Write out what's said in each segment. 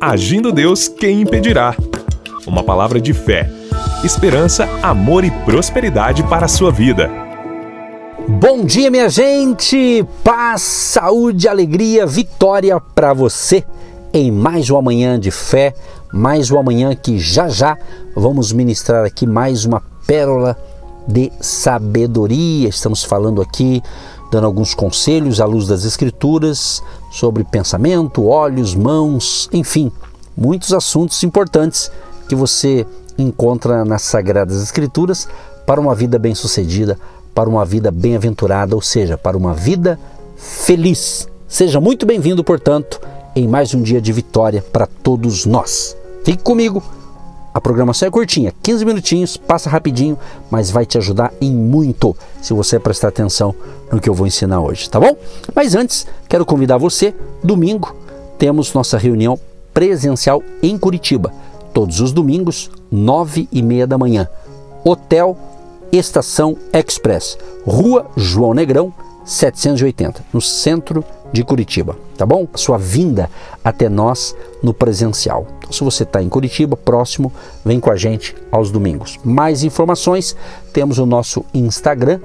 Agindo Deus, quem impedirá? Uma palavra de fé, esperança, amor e prosperidade para a sua vida. Bom dia, minha gente! Paz, saúde, alegria, vitória para você em mais uma manhã de fé, mais uma manhã que já já vamos ministrar aqui mais uma pérola de sabedoria. Estamos falando aqui, dando alguns conselhos à luz das Escrituras sobre pensamento, olhos, mãos, enfim, muitos assuntos importantes que você encontra nas Sagradas Escrituras para uma vida bem-sucedida, para uma vida bem-aventurada, ou seja, para uma vida feliz. Seja muito bem-vindo, portanto, em mais um dia de vitória para todos nós. Fique comigo a programação é curtinha, 15 minutinhos, passa rapidinho, mas vai te ajudar em muito se você prestar atenção no que eu vou ensinar hoje, tá bom? Mas antes, quero convidar você, domingo temos nossa reunião presencial em Curitiba, todos os domingos, nove e meia da manhã. Hotel Estação Express, Rua João Negrão, 780, no centro de Curitiba, tá bom? Sua vinda até nós no presencial. Então, se você está em Curitiba, próximo, vem com a gente aos domingos. Mais informações, temos o nosso Instagram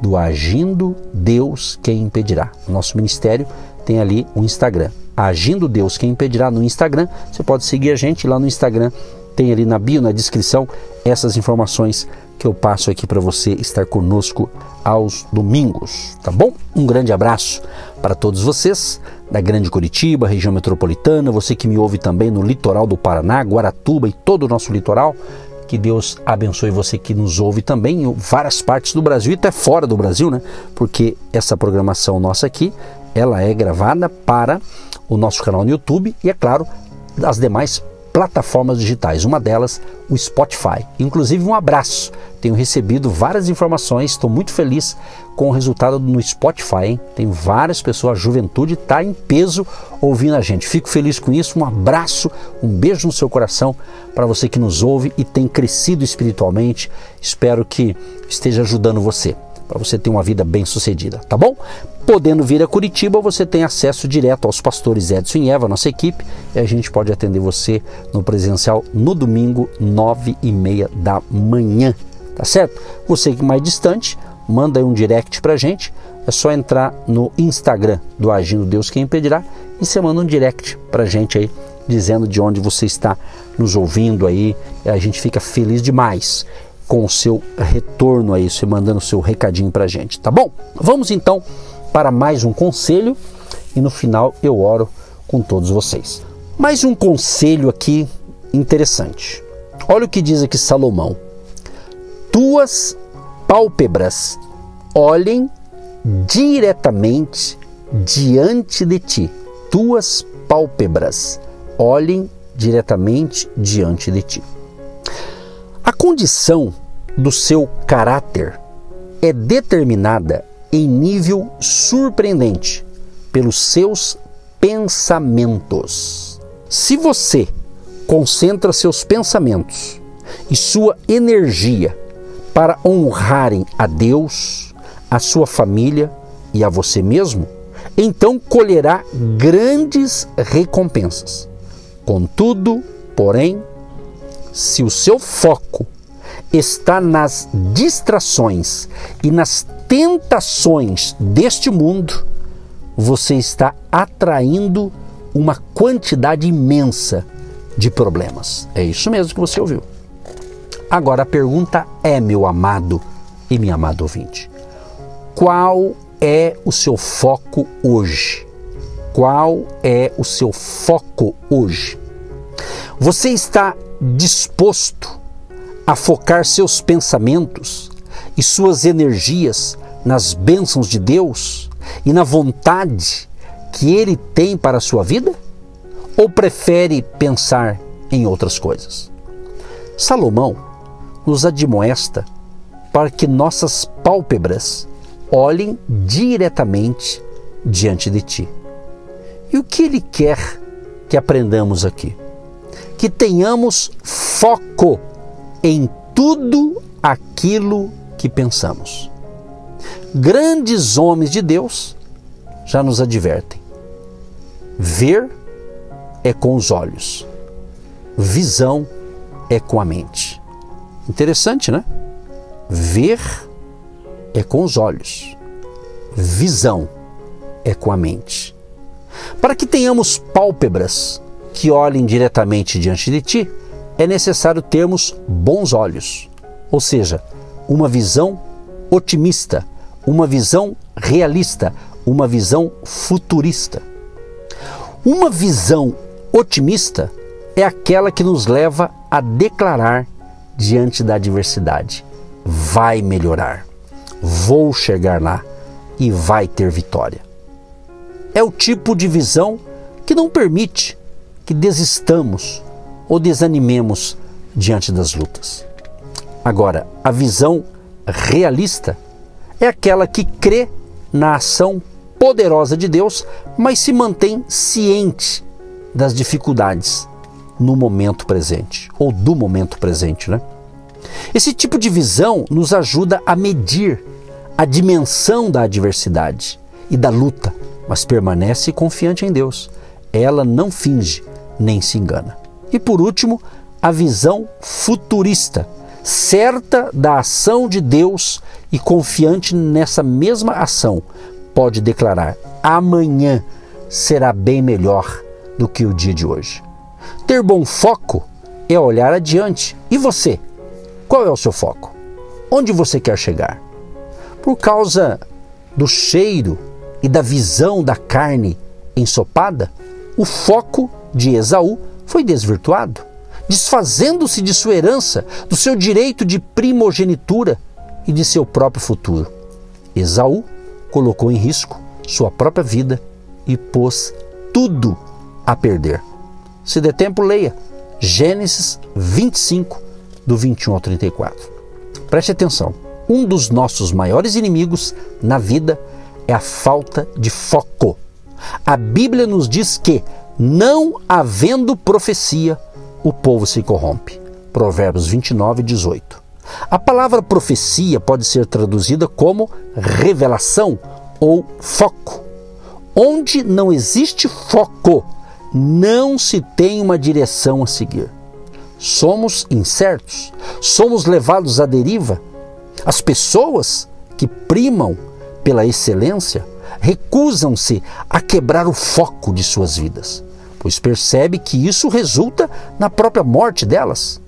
do Agindo Deus Quem Impedirá. O nosso ministério tem ali o Instagram. Agindo Deus Quem Impedirá no Instagram. Você pode seguir a gente lá no Instagram. Tem ali na bio, na descrição, essas informações que eu passo aqui para você estar conosco aos domingos, tá bom? Um grande abraço para todos vocês da Grande Curitiba, região metropolitana, você que me ouve também no litoral do Paraná, Guaratuba e todo o nosso litoral. Que Deus abençoe você que nos ouve também em várias partes do Brasil e até fora do Brasil, né? Porque essa programação nossa aqui, ela é gravada para o nosso canal no YouTube e, é claro, as demais plataformas digitais, uma delas o Spotify. Inclusive um abraço. Tenho recebido várias informações, estou muito feliz com o resultado no Spotify. Hein? Tem várias pessoas, a juventude está em peso ouvindo a gente. Fico feliz com isso. Um abraço, um beijo no seu coração para você que nos ouve e tem crescido espiritualmente. Espero que esteja ajudando você para você ter uma vida bem sucedida, tá bom? Podendo vir a Curitiba, você tem acesso direto aos pastores Edson e Eva, nossa equipe, e a gente pode atender você no presencial no domingo, nove e meia da manhã, tá certo? Você que é mais distante, manda aí um direct pra gente, é só entrar no Instagram do Agindo Deus Quem Impedirá e você manda um direct pra gente aí, dizendo de onde você está nos ouvindo aí, a gente fica feliz demais com o seu retorno aí, você mandando o seu recadinho pra gente, tá bom? Vamos então para mais um conselho e no final eu oro com todos vocês. Mais um conselho aqui interessante. Olha o que diz aqui Salomão: Tuas pálpebras olhem diretamente diante de ti. Tuas pálpebras olhem diretamente diante de ti. A condição do seu caráter é determinada em nível surpreendente pelos seus pensamentos. Se você concentra seus pensamentos e sua energia para honrarem a Deus, a sua família e a você mesmo, então colherá grandes recompensas. Contudo, porém, se o seu foco está nas distrações e nas tentações deste mundo, você está atraindo uma quantidade imensa de problemas. É isso mesmo que você ouviu. Agora a pergunta é, meu amado e minha amada ouvinte: qual é o seu foco hoje? Qual é o seu foco hoje? Você está disposto a focar seus pensamentos e suas energias nas bênçãos de Deus e na vontade que Ele tem para a sua vida? Ou prefere pensar em outras coisas? Salomão nos admoesta para que nossas pálpebras olhem diretamente diante de Ti. E o que Ele quer que aprendamos aqui? Que tenhamos foco em tudo aquilo que pensamos. Grandes homens de Deus já nos advertem. Ver é com os olhos, visão é com a mente. Interessante, né? Ver é com os olhos, visão é com a mente. Para que tenhamos pálpebras que olhem diretamente diante de ti, é necessário termos bons olhos, ou seja, uma visão otimista, uma visão realista, uma visão futurista. Uma visão otimista é aquela que nos leva a declarar diante da adversidade: vai melhorar, vou chegar lá e vai ter vitória. É o tipo de visão que não permite que desistamos ou desanimemos diante das lutas. Agora, a visão realista é aquela que crê na ação poderosa de Deus, mas se mantém ciente das dificuldades no momento presente, ou do momento presente, né? Esse tipo de visão nos ajuda a medir a dimensão da adversidade e da luta, mas permanece confiante em Deus. Ela não finge nem se engana. E por último, a visão futurista, certa da ação de Deus e confiante nessa mesma ação, pode declarar: amanhã será bem melhor do que o dia de hoje. Ter bom foco é olhar adiante. E você? Qual é o seu foco? Onde você quer chegar? Por causa do cheiro e da visão da carne ensopada, o foco de Esaú foi desvirtuado, desfazendo-se de sua herança, do seu direito de primogenitura e de seu próprio futuro. Esaú colocou em risco sua própria vida e pôs tudo a perder. Se der tempo, leia Gênesis 25, do 21 ao 34. Preste atenção: um dos nossos maiores inimigos na vida é a falta de foco. A Bíblia nos diz que não havendo profecia, o povo se corrompe. Provérbios 29, 18. A palavra profecia pode ser traduzida como revelação ou foco. Onde não existe foco, não se tem uma direção a seguir. Somos incertos, somos levados à deriva. As pessoas que primam pela excelência recusam-se a quebrar o foco de suas vidas pois percebe que isso resulta na própria morte delas.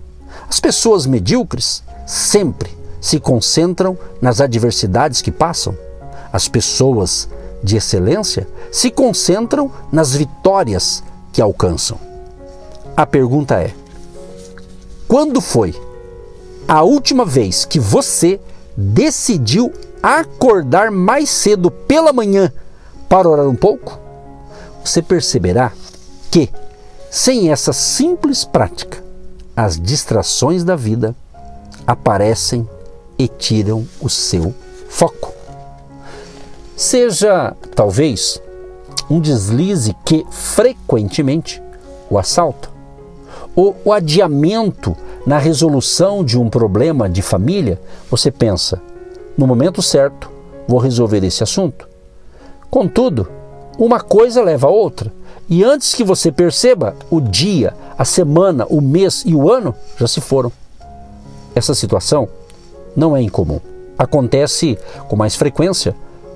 As pessoas medíocres sempre se concentram nas adversidades que passam. As pessoas de excelência se concentram nas vitórias que alcançam. A pergunta é: quando foi a última vez que você decidiu acordar mais cedo pela manhã para orar um pouco? Você perceberá que, sem essa simples prática, as distrações da vida aparecem e tiram o seu foco. Seja, talvez, um deslize que frequentemente o assalta, ou o adiamento na resolução de um problema de família, você pensa, no momento certo, vou resolver esse assunto. Contudo, uma coisa leva a outra. E antes que você perceba, o dia, a semana, o mês e o ano já se foram. Essa situação não é incomum. Acontece com mais frequência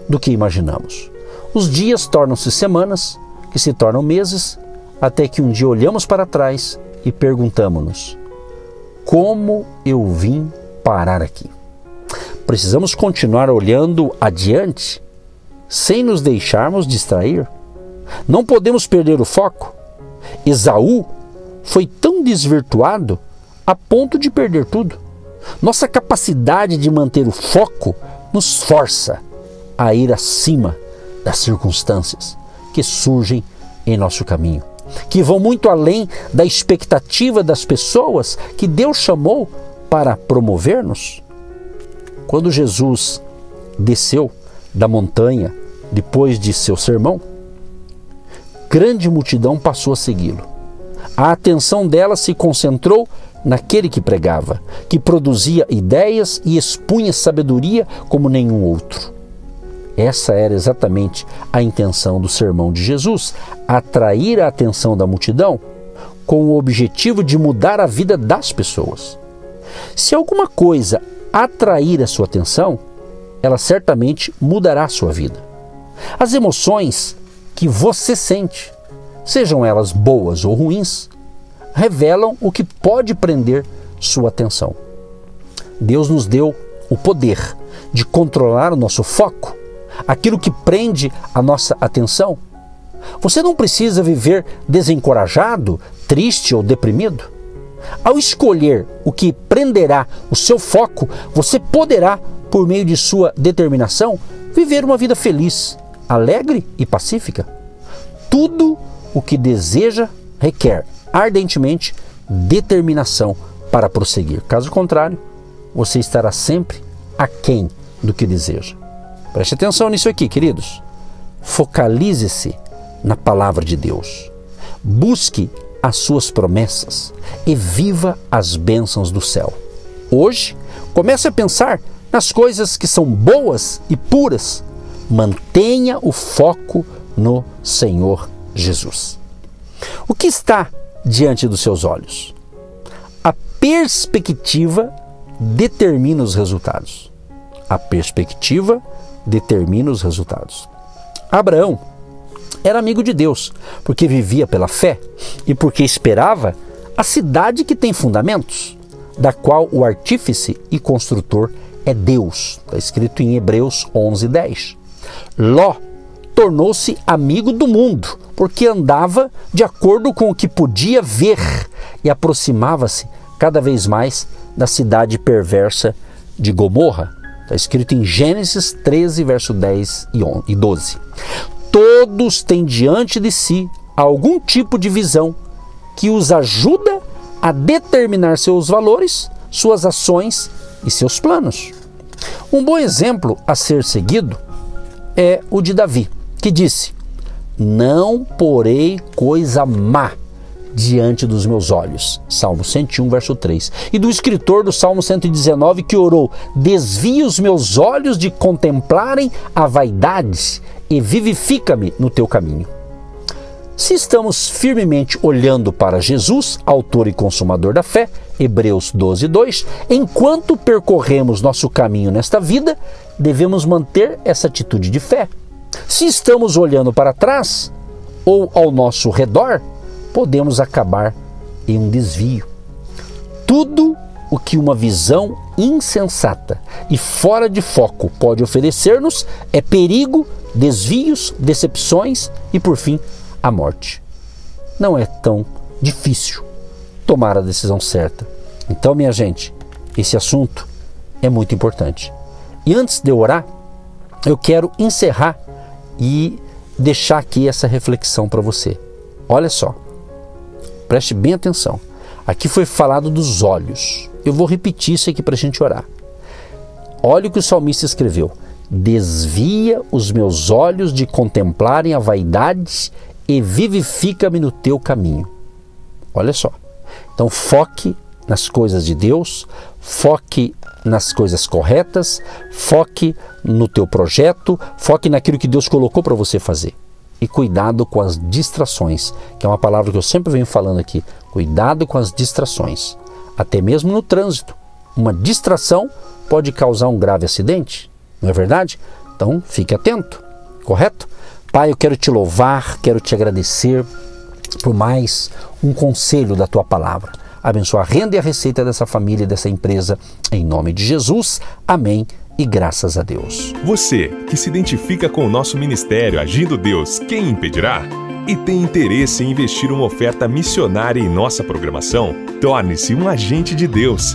do que imaginamos. Os dias tornam-se semanas, que se tornam meses, até que um dia olhamos para trás e perguntamos-nos: como eu vim parar aqui? Precisamos continuar olhando adiante sem nos deixarmos distrair. Não podemos perder o foco. Esaú foi tão desvirtuado a ponto de perder tudo. Nossa capacidade de manter o foco nos força a ir acima das circunstâncias que surgem em nosso caminho, que vão muito além da expectativa das pessoas que Deus chamou para promover-nos. Quando Jesus desceu da montanha depois de seu sermão, grande multidão passou a segui-lo. A atenção dela se concentrou naquele que pregava, que produzia ideias e expunha sabedoria como nenhum outro. Essa era exatamente a intenção do sermão de Jesus: atrair a atenção da multidão com o objetivo de mudar a vida das pessoas. Se alguma coisa atrair a sua atenção, ela certamente mudará a sua vida. As emoções que você sente, sejam elas boas ou ruins, revelam o que pode prender sua atenção. Deus nos deu o poder de controlar o nosso foco, aquilo que prende a nossa atenção. Você não precisa viver desencorajado, triste ou deprimido. Ao escolher o que prenderá o seu foco, você poderá, por meio de sua determinação, viver uma vida feliz, alegre e pacífica. Tudo o que deseja requer ardentemente determinação para prosseguir. Caso contrário, você estará sempre aquém do que deseja. Preste atenção nisso aqui, queridos. Focalize-se na palavra de Deus. Busque as suas promessas e viva as bênçãos do céu. Hoje, comece a pensar nas coisas que são boas e puras. Mantenha o foco no Senhor Jesus. O que está diante dos seus olhos? A perspectiva determina os resultados. A perspectiva determina os resultados. Abraão era amigo de Deus, porque vivia pela fé e porque esperava a cidade que tem fundamentos, da qual o artífice e construtor é Deus. Está escrito em Hebreus 11, 10. Ló tornou-se amigo do mundo, porque andava de acordo com o que podia ver e aproximava-se cada vez mais da cidade perversa de Gomorra. Está escrito em Gênesis 13, verso 10 e 12. Todos têm diante de si algum tipo de visão que os ajuda a determinar seus valores, suas ações e seus planos. Um bom exemplo a ser seguido é o de Davi, que disse: Não porei coisa má diante dos meus olhos. Salmo 101, verso 3. E do escritor do Salmo 119 que orou: Desvia os meus olhos de contemplarem a vaidade e vivifica-me no teu caminho. Se estamos firmemente olhando para Jesus, autor e consumador da fé, Hebreus 12, 2, enquanto percorremos nosso caminho nesta vida, devemos manter essa atitude de fé. Se estamos olhando para trás ou ao nosso redor, podemos acabar em um desvio. Tudo o que uma visão insensata e fora de foco pode oferecer-nos é perigo, desvios, decepções e, por fim, a morte. Não é tão difícil tomar a decisão certa. Então, minha gente, esse assunto é muito importante. E antes de eu orar, eu quero encerrar e deixar aqui essa reflexão para você. Olha só. Preste bem atenção. Aqui foi falado dos olhos. Eu vou repetir isso aqui para a gente orar. Olha o que o salmista escreveu: Desvia os meus olhos de contemplarem a vaidade e vivifica-me no teu caminho. Olha só. Então foque nas coisas de Deus, foque nas coisas corretas, foque no teu projeto, foque naquilo que Deus colocou para você fazer e cuidado com as distrações, que é uma palavra que eu sempre venho falando aqui. Cuidado com as distrações, até mesmo no trânsito. Uma distração pode causar um grave acidente, não é verdade? Então fique atento, correto? Pai, eu quero te louvar, quero te agradecer por mais um conselho da tua palavra. Abençoa a renda e a receita dessa família e dessa empresa. Em nome de Jesus. Amém e graças a Deus. Você que se identifica com o nosso ministério Agindo Deus, quem impedirá? E tem interesse em investir uma oferta missionária em nossa programação? Torne-se um agente de Deus